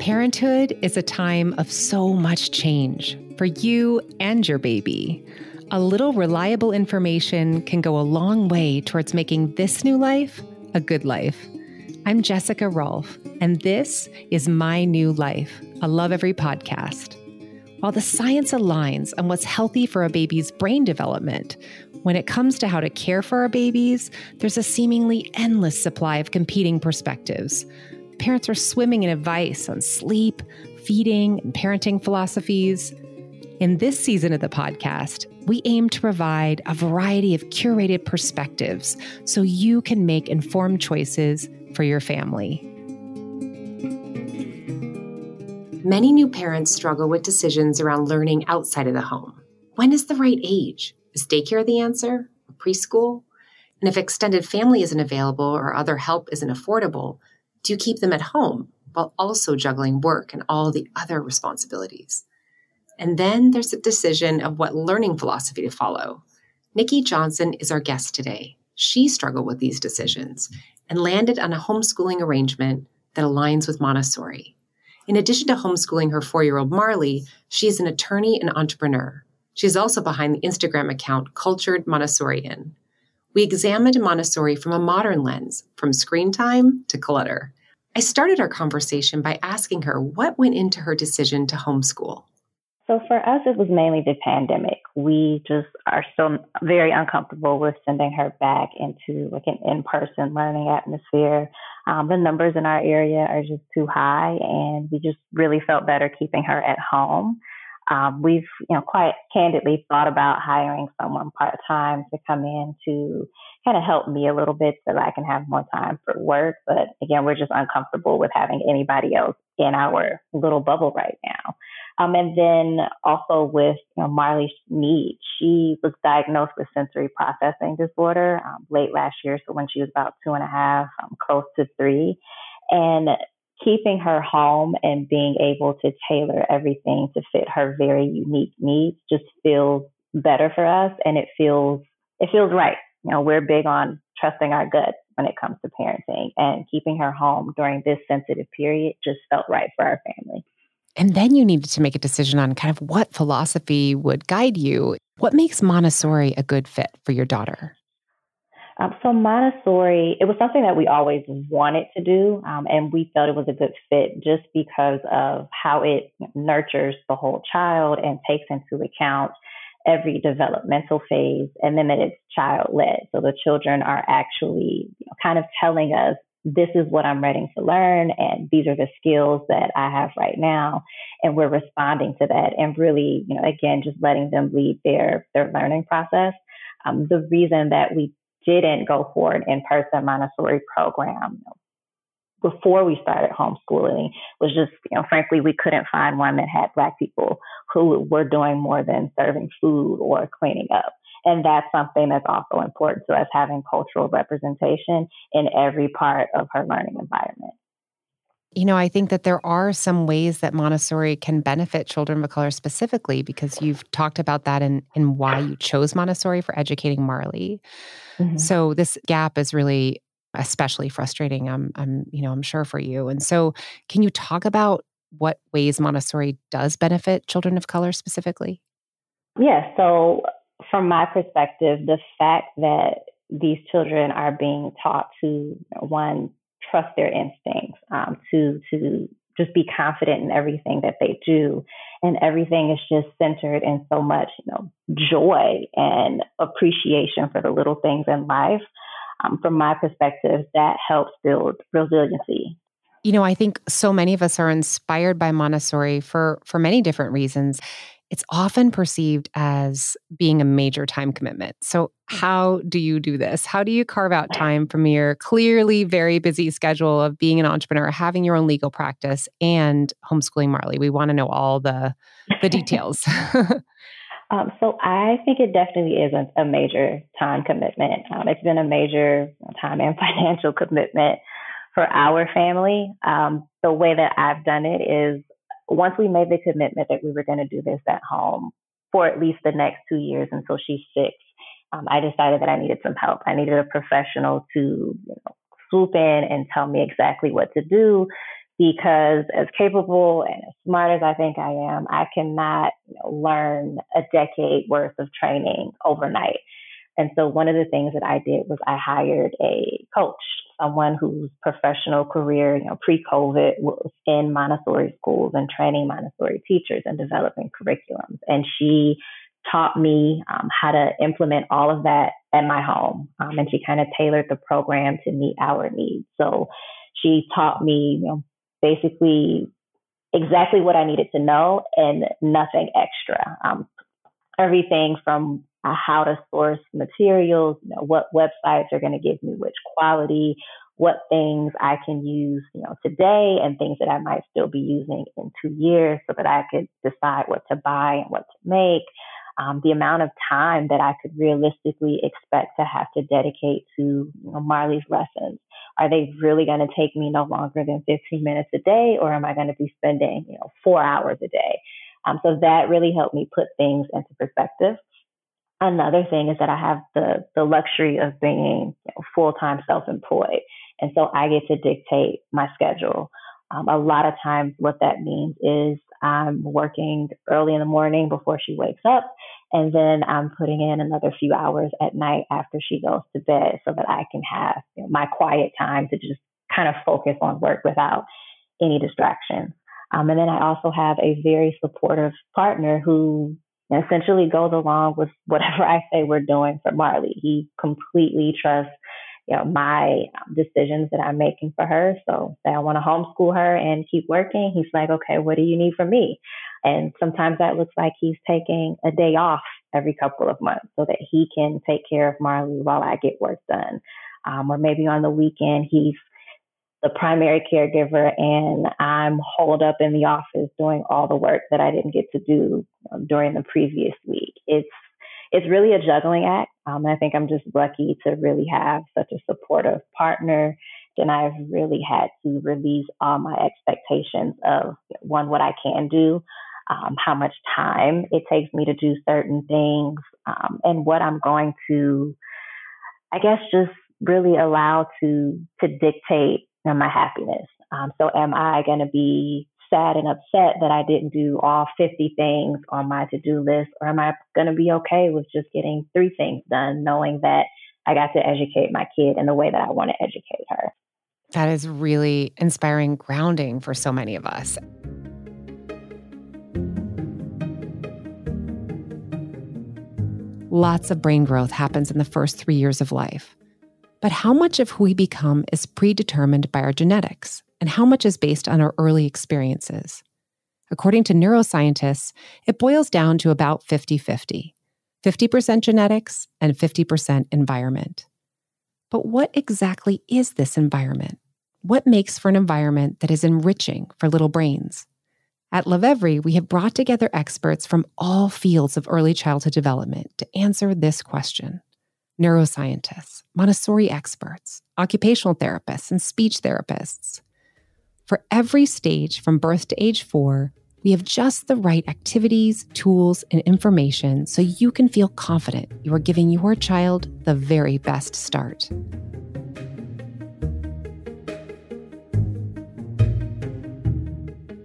Parenthood is a time of so much change for you and your baby. A little reliable information can go a long way towards making this new life a good life. I'm Jessica Rolfe, and this is My New Life, a Lovevery podcast. While the science aligns on what's healthy for a baby's brain development, when it comes to how to care for our babies, there's a seemingly endless supply of competing perspectives. Parents are swimming in advice on sleep, feeding, and parenting philosophies. In this season of the podcast, we aim to provide a variety of curated perspectives so you can make informed choices for your family. Many new parents struggle with decisions around learning outside of the home. When is the right age? Is daycare the answer? Preschool? And if extended family isn't available or other help isn't affordable, do you keep them at home while also juggling work and all the other responsibilities? And then there's the decision of what learning philosophy to follow. Nikki Johnson is our guest today. She struggled with these decisions and landed on a homeschooling arrangement that aligns with Montessori. In addition to homeschooling her four year old Marley, she is an attorney and entrepreneur. She is also behind the Instagram account Cultured Montessorian. We examined Montessori from a modern lens, from screen time to clutter. I started our conversation by asking her what went into her decision to homeschool. So for us, it was mainly the pandemic. We just are still very uncomfortable with sending her back into like an in-person learning atmosphere. Um, the numbers in our area are just too high, and we just really felt better keeping her at home. Um, we've, you know, quite candidly thought about hiring someone part time to come in to kind of help me a little bit so that I can have more time for work. But again, we're just uncomfortable with having anybody else in our little bubble right now. Um, and then also with you know, Marley's needs, she was diagnosed with sensory processing disorder um, late last year. So when she was about two and a half, um, close to three. And keeping her home and being able to tailor everything to fit her very unique needs just feels better for us and it feels it feels right. You know, we're big on trusting our gut when it comes to parenting and keeping her home during this sensitive period just felt right for our family. And then you needed to make a decision on kind of what philosophy would guide you. What makes Montessori a good fit for your daughter? Um, so Montessori, it was something that we always wanted to do, um, and we felt it was a good fit just because of how it nurtures the whole child and takes into account every developmental phase, and then that it's child led. So the children are actually you know, kind of telling us this is what I'm ready to learn, and these are the skills that I have right now, and we're responding to that, and really, you know, again, just letting them lead their their learning process. Um, the reason that we didn't go for an in-person Montessori program before we started homeschooling was just, you know, frankly, we couldn't find one that had Black people who were doing more than serving food or cleaning up. And that's something that's also important to us having cultural representation in every part of her learning environment. You know, I think that there are some ways that Montessori can benefit children of color specifically because you've talked about that in, in why you chose Montessori for educating Marley. Mm-hmm. So this gap is really especially frustrating. I'm, I'm, you know, I'm sure for you. And so, can you talk about what ways Montessori does benefit children of color specifically? Yeah. So, from my perspective, the fact that these children are being taught to one trust their instincts, um, to to just be confident in everything that they do, and everything is just centered in so much, you know, joy and appreciation for the little things in life. Um, from my perspective, that helps build resiliency. You know, I think so many of us are inspired by Montessori for for many different reasons it's often perceived as being a major time commitment. So, mm. how do you do this? How do you carve out time from your clearly very busy schedule of being an entrepreneur, having your own legal practice, and homeschooling Marley? We want to know all the the details. um, so, I think it definitely is a, a major time commitment. Um, it's been a major time and financial commitment for our family. Um, the way that I've done it is once we made the commitment that we were going to do this at home for at least the next two years until she's six, um, I decided that I needed some help. I needed a professional to you know, swoop in and tell me exactly what to do because as capable and as smart as I think I am, I cannot you know, learn a decade worth of training overnight. And so one of the things that I did was I hired a coach, someone whose professional career, you know, pre-COVID was in Montessori schools and training Montessori teachers and developing curriculums. And she taught me um, how to implement all of that at my home. Um, and she kind of tailored the program to meet our needs. So she taught me, you know, basically exactly what I needed to know and nothing extra. Um, everything from uh, how to source materials, you know, what websites are going to give me which quality, what things I can use, you know, today and things that I might still be using in two years so that I could decide what to buy and what to make um, the amount of time that I could realistically expect to have to dedicate to you know, Marley's lessons. Are they really going to take me no longer than 15 minutes a day, or am I going to be spending you know four hours a day? Um, so that really helped me put things into perspective. Another thing is that I have the the luxury of being you know, full time self employed, and so I get to dictate my schedule. Um, a lot of times, what that means is I'm working early in the morning before she wakes up, and then I'm putting in another few hours at night after she goes to bed so that I can have you know, my quiet time to just kind of focus on work without any distractions. Um, and then I also have a very supportive partner who essentially goes along with whatever I say we're doing for Marley. He completely trusts you know, my decisions that I'm making for her. So say I want to homeschool her and keep working. He's like, okay, what do you need from me? And sometimes that looks like he's taking a day off every couple of months so that he can take care of Marley while I get work done. Um, or maybe on the weekend, he's the primary caregiver and I'm holed up in the office doing all the work that I didn't get to do during the previous week. It's it's really a juggling act. Um, I think I'm just lucky to really have such a supportive partner. And I've really had to release all my expectations of one, what I can do, um, how much time it takes me to do certain things, um, and what I'm going to, I guess, just really allow to to dictate you know, my happiness. Um, so, am I going to be sad and upset that I didn't do all 50 things on my to do list? Or am I going to be okay with just getting three things done, knowing that I got to educate my kid in the way that I want to educate her? That is really inspiring grounding for so many of us. Lots of brain growth happens in the first three years of life. But how much of who we become is predetermined by our genetics? And how much is based on our early experiences. According to neuroscientists, it boils down to about 50 50 50% genetics and 50% environment. But what exactly is this environment? What makes for an environment that is enriching for little brains? At Lovevery, we have brought together experts from all fields of early childhood development to answer this question. Neuroscientists, Montessori experts, occupational therapists, and speech therapists. For every stage from birth to age four, we have just the right activities, tools, and information so you can feel confident you are giving your child the very best start.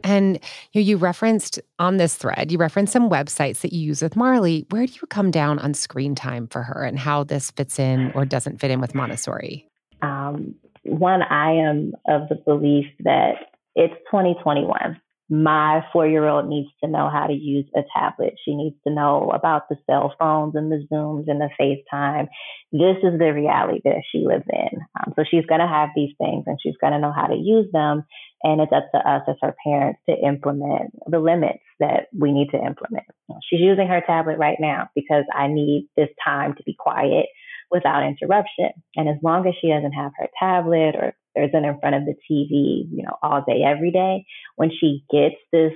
And you, referenced on this thread, you referenced some websites that you use with Marley. Where do you come down on screen time for her and how this fits in or doesn't fit in with Montessori? Um, one, I am of the belief that it's 2021. My four year old needs to know how to use a tablet. She needs to know about the cell phones and the Zooms and the FaceTime. This is the reality that she lives in. Um, so she's going to have these things and she's going to know how to use them. And it's up to us as her parents to implement the limits that we need to implement. She's using her tablet right now because I need this time to be quiet without interruption. And as long as she doesn't have her tablet or isn't in front of the TV, you know, all day, every day, when she gets this,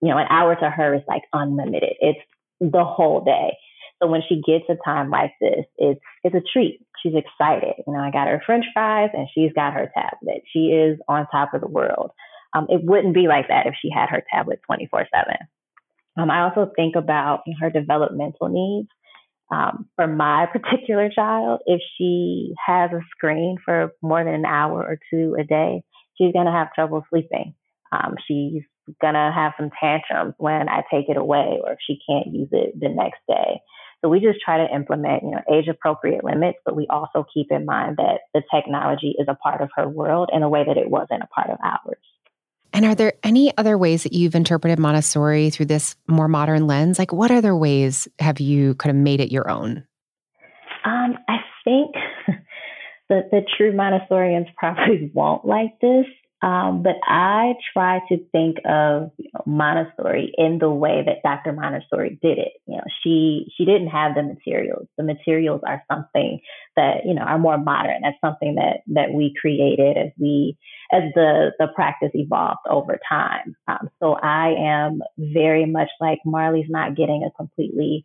you know, an hour to her is like unlimited. It's the whole day. So when she gets a time like this, it's it's a treat. She's excited. You know, I got her French fries and she's got her tablet. She is on top of the world. Um, it wouldn't be like that if she had her tablet 24 seven. Um, I also think about her developmental needs. Um, for my particular child, if she has a screen for more than an hour or two a day, she's going to have trouble sleeping. Um, she's going to have some tantrums when I take it away or if she can't use it the next day. So we just try to implement, you know, age appropriate limits, but we also keep in mind that the technology is a part of her world in a way that it wasn't a part of ours. And are there any other ways that you've interpreted Montessori through this more modern lens? Like, what other ways have you kind of made it your own? Um, I think the, the true Montessorians probably won't like this. Um, but I try to think of you know, Montessori in the way that Dr. Montessori did it. You know, she she didn't have the materials. The materials are something that you know are more modern. That's something that that we created as we as the the practice evolved over time. Um, so I am very much like Marley's not getting a completely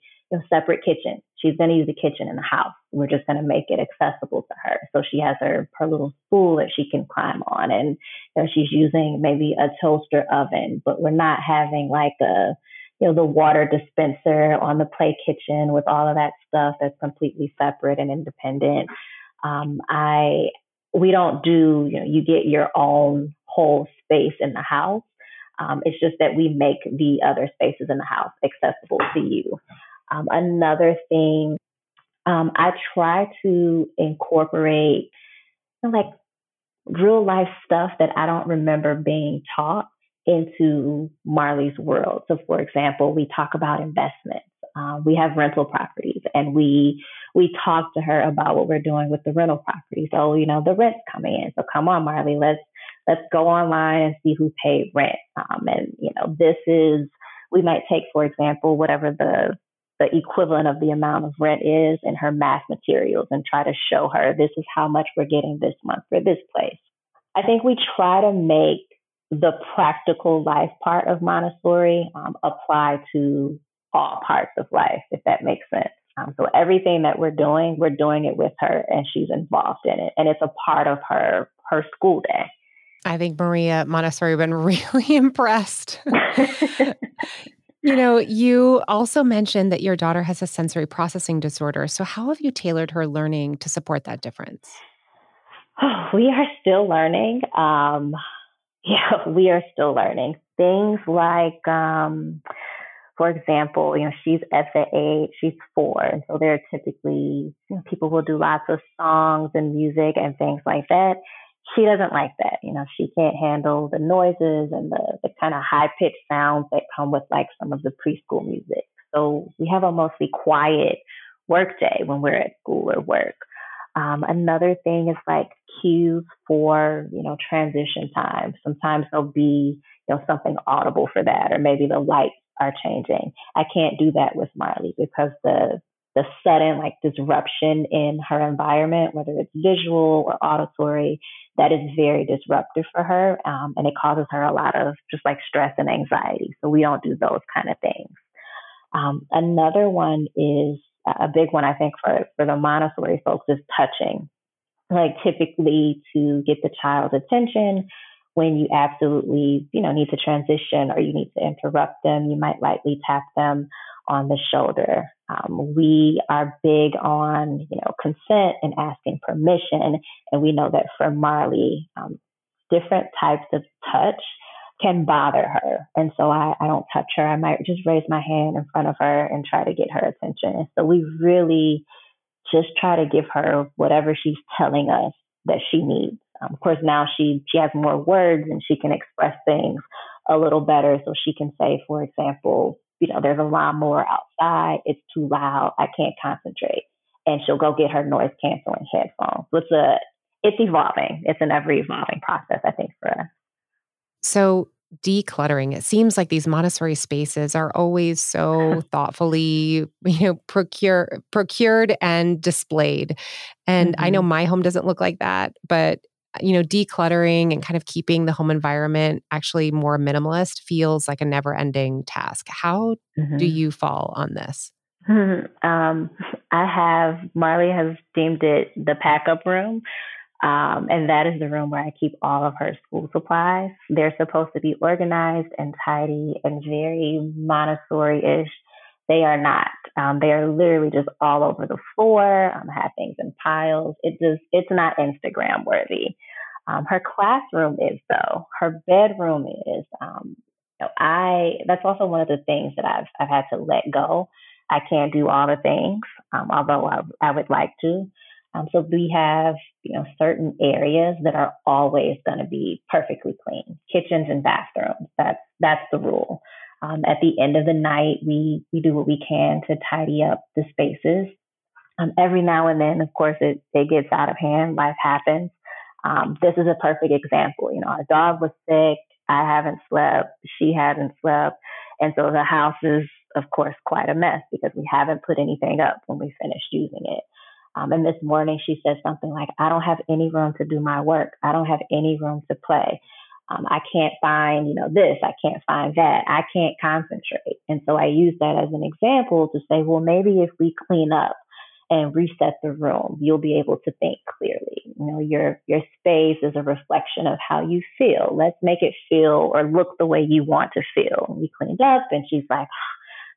separate kitchen. She's going to use the kitchen in the house. We're just going to make it accessible to her. So she has her, her little stool that she can climb on and you know, she's using maybe a toaster oven, but we're not having like a, you know, the water dispenser on the play kitchen with all of that stuff that's completely separate and independent. Um, I, we don't do, you know, you get your own whole space in the house. Um, it's just that we make the other spaces in the house accessible to you. Um, another thing, um, I try to incorporate like real life stuff that I don't remember being taught into Marley's world. So, for example, we talk about investments. Um, we have rental properties, and we we talk to her about what we're doing with the rental properties. So, you know, the rent's coming in. So, come on, Marley, let's let's go online and see who paid rent. Um, and you know, this is we might take, for example, whatever the the equivalent of the amount of rent is in her math materials and try to show her this is how much we're getting this month for this place. I think we try to make the practical life part of Montessori um, apply to all parts of life, if that makes sense. Um, so everything that we're doing, we're doing it with her, and she's involved in it, and it's a part of her her school day. I think Maria Montessori been really impressed. You know, you also mentioned that your daughter has a sensory processing disorder. So, how have you tailored her learning to support that difference? Oh, we are still learning. Um, yeah, we are still learning. Things like, um, for example, you know, she's at the age, she's four. And so there are typically, you know, people will do lots of songs and music and things like that she doesn't like that. You know, she can't handle the noises and the, the kind of high pitched sounds that come with like some of the preschool music. So we have a mostly quiet work day when we're at school or work. Um, another thing is like cues for, you know, transition time. Sometimes there'll be, you know, something audible for that, or maybe the lights are changing. I can't do that with Marley because the the sudden like disruption in her environment, whether it's visual or auditory, that is very disruptive for her. Um, and it causes her a lot of just like stress and anxiety. So we don't do those kind of things. Um, another one is a big one, I think, for, for the Montessori folks is touching. Like typically to get the child's attention when you absolutely, you know, need to transition or you need to interrupt them, you might lightly tap them on the shoulder. Um, we are big on, you know, consent and asking permission. And we know that for Marley, um, different types of touch can bother her. And so I, I don't touch her. I might just raise my hand in front of her and try to get her attention. And so we really just try to give her whatever she's telling us that she needs. Um, of course, now she she has more words and she can express things a little better. So she can say, for example, you know, there's a lawnmower outside. It's too loud. I can't concentrate. And she'll go get her noise canceling headphones. So it's a, it's evolving. It's an ever evolving process, I think, for us. So decluttering, it seems like these Montessori spaces are always so thoughtfully, you know, procure, procured and displayed. And mm-hmm. I know mm-hmm. my home doesn't look like that, but you know, decluttering and kind of keeping the home environment actually more minimalist feels like a never ending task. How mm-hmm. do you fall on this? Um, I have, Marley has deemed it the pack up room. Um, and that is the room where I keep all of her school supplies. They're supposed to be organized and tidy and very Montessori ish. They are not. Um, they are literally just all over the floor. Um, have things in piles. It just it's not Instagram worthy. Um, her classroom is though. Her bedroom is. Um, I that's also one of the things that I've I've had to let go. I can't do all the things, um, although I, I would like to. Um, so we have, you know, certain areas that are always going to be perfectly clean, kitchens and bathrooms. That's that's the rule. Um, at the end of the night, we we do what we can to tidy up the spaces. Um, every now and then, of course, it it gets out of hand. Life happens. Um, this is a perfect example. You know, our dog was sick. I haven't slept. She hasn't slept, and so the house is, of course, quite a mess because we haven't put anything up when we finished using it. Um, and this morning she said something like, I don't have any room to do my work. I don't have any room to play. Um, I can't find, you know, this, I can't find that. I can't concentrate. And so I use that as an example to say, well, maybe if we clean up and reset the room, you'll be able to think clearly. You know, your your space is a reflection of how you feel. Let's make it feel or look the way you want to feel. We cleaned up and she's like,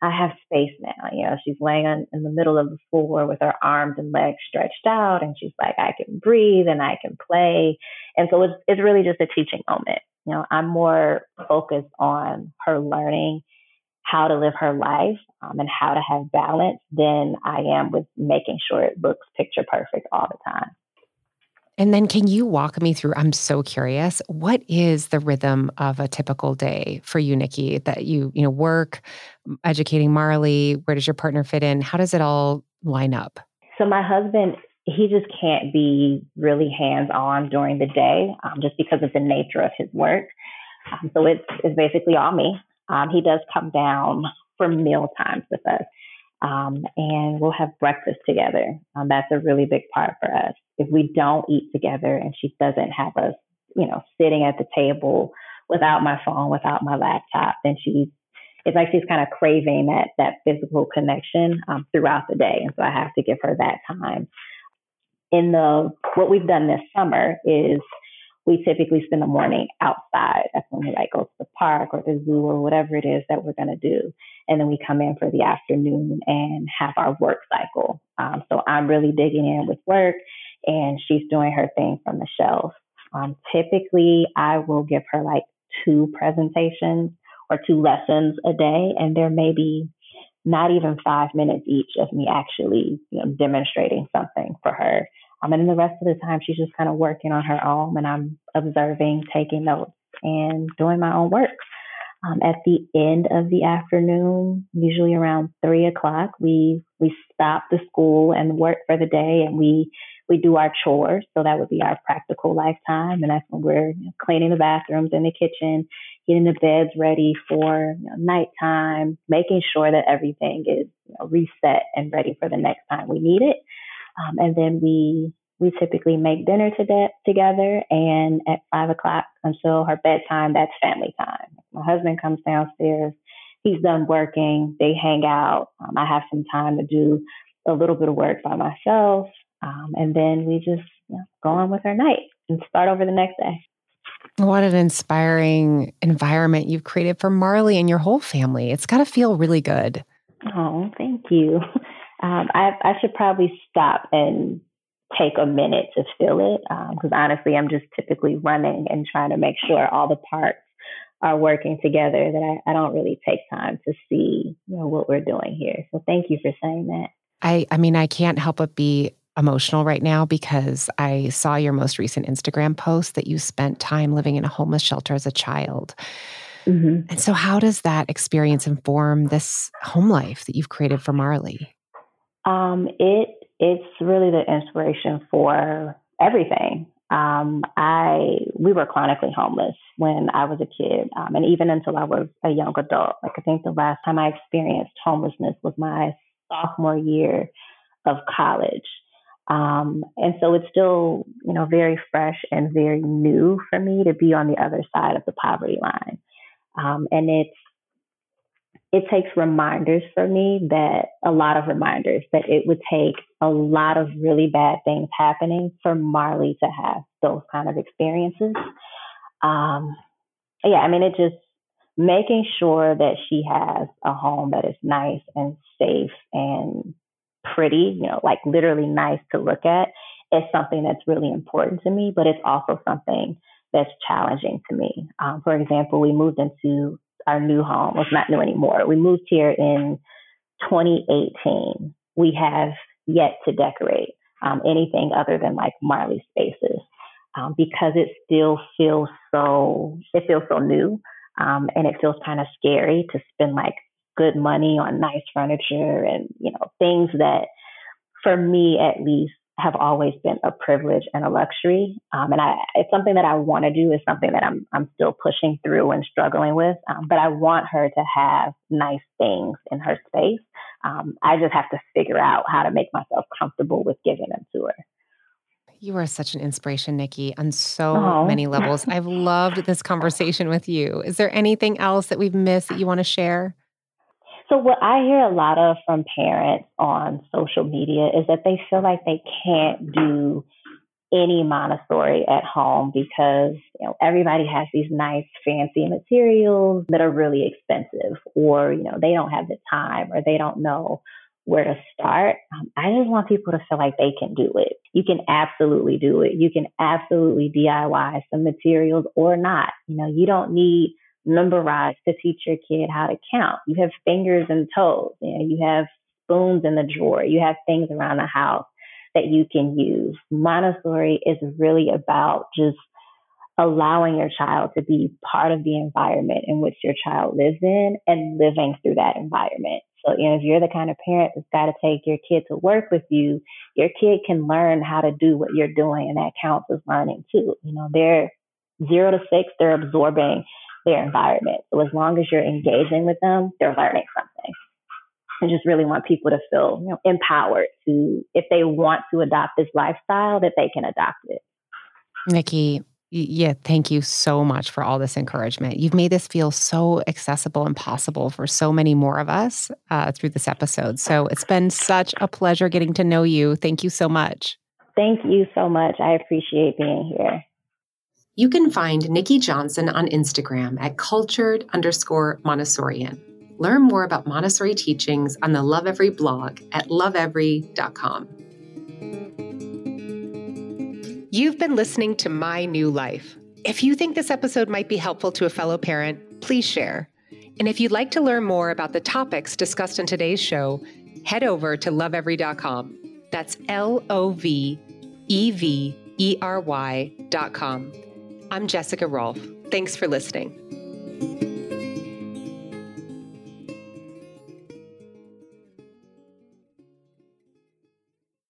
I have space now. You know, she's laying on, in the middle of the floor with her arms and legs stretched out, and she's like, I can breathe and I can play. And so it's it's really just a teaching moment. You know, I'm more focused on her learning how to live her life um, and how to have balance than I am with making sure it looks picture perfect all the time. And then can you walk me through? I'm so curious. What is the rhythm of a typical day for you, Nikki? That you, you know, work, educating Marley, where does your partner fit in? How does it all line up? So my husband, he just can't be really hands-on during the day, um, just because of the nature of his work. Um, so it's it's basically all me. Um, he does come down for meal times with us. Um, and we'll have breakfast together. Um, that's a really big part for us. If we don't eat together and she doesn't have us, you know, sitting at the table without my phone, without my laptop, then she's it's like she's kind of craving that that physical connection um, throughout the day, and so I have to give her that time. In the what we've done this summer is we typically spend the morning outside. That's when we like go to the park or the zoo or whatever it is that we're going to do. And then we come in for the afternoon and have our work cycle. Um, so I'm really digging in with work and she's doing her thing from the shelf. Um, typically, I will give her like two presentations or two lessons a day, and there may be not even five minutes each of me actually you know, demonstrating something for her. Um, and then the rest of the time, she's just kind of working on her own, and I'm observing, taking notes, and doing my own work. Um, at the end of the afternoon, usually around three o'clock, we we stop the school and work for the day, and we we do our chores. So that would be our practical lifetime, and that's when we're you know, cleaning the bathrooms and the kitchen, getting the beds ready for you know, nighttime, making sure that everything is you know, reset and ready for the next time we need it. Um, and then we we typically make dinner to de- together, and at five o'clock until her bedtime, that's family time. My husband comes downstairs. He's done working. They hang out. Um, I have some time to do a little bit of work by myself, um, and then we just you know, go on with our night and start over the next day. What an inspiring environment you've created for Marley and your whole family. It's got to feel really good. Oh, thank you. Um, I, I should probably stop and take a minute to feel it because um, honestly, I'm just typically running and trying to make sure all the parts are working together that I, I don't really take time to see you know what we're doing here. So thank you for saying that. I I mean I can't help but be emotional right now because I saw your most recent Instagram post that you spent time living in a homeless shelter as a child. Mm-hmm. And so, how does that experience inform this home life that you've created for Marley? Um, it it's really the inspiration for everything. Um, I we were chronically homeless when I was a kid, um, and even until I was a young adult. Like I think the last time I experienced homelessness was my sophomore year of college. Um, and so it's still, you know, very fresh and very new for me to be on the other side of the poverty line. Um, and it's it takes reminders for me that a lot of reminders that it would take a lot of really bad things happening for Marley to have those kind of experiences. Um, yeah, I mean, it just making sure that she has a home that is nice and safe and pretty, you know, like literally nice to look at is something that's really important to me, but it's also something that's challenging to me. Um, for example, we moved into our new home. It's not new anymore. We moved here in 2018. We have yet to decorate um, anything other than like Marley spaces um, because it still feels so, it feels so new. Um, and it feels kind of scary to spend like good money on nice furniture and, you know, things that for me at least have always been a privilege and a luxury. Um, and I, it's something that I want to do. Is something that I'm I'm still pushing through and struggling with. Um, but I want her to have nice things in her space. Um, I just have to figure out how to make myself comfortable with giving them to her. You are such an inspiration, Nikki, on so oh. many levels. I've loved this conversation with you. Is there anything else that we've missed that you want to share? So, what I hear a lot of from parents on social media is that they feel like they can't do any Montessori at home because you know everybody has these nice fancy materials that are really expensive or you know they don't have the time or they don't know where to start. Um, I just want people to feel like they can do it. You can absolutely do it. You can absolutely DIY some materials or not. You know, you don't need number rods to teach your kid how to count. You have fingers and toes. You know, you have spoons in the drawer. You have things around the house that you can use. Montessori is really about just allowing your child to be part of the environment in which your child lives in and living through that environment. So, you know, if you're the kind of parent that's got to take your kid to work with you, your kid can learn how to do what you're doing, and that counts as learning too. You know, they're zero to six, they're absorbing their environment. So as long as you're engaging with them, they're learning something. I just really want people to feel you know, empowered to, if they want to adopt this lifestyle, that they can adopt it. Nikki, yeah, thank you so much for all this encouragement. You've made this feel so accessible and possible for so many more of us uh, through this episode. So it's been such a pleasure getting to know you. Thank you so much. Thank you so much. I appreciate being here. You can find Nikki Johnson on Instagram at cultured underscore Montessorian. Learn more about Montessori teachings on the Lovevery blog at lovevery.com. You've been listening to My New Life. If you think this episode might be helpful to a fellow parent, please share. And if you'd like to learn more about the topics discussed in today's show, head over to lovevery.com. That's L O V E V E R Y.com. I'm Jessica Rolfe. Thanks for listening.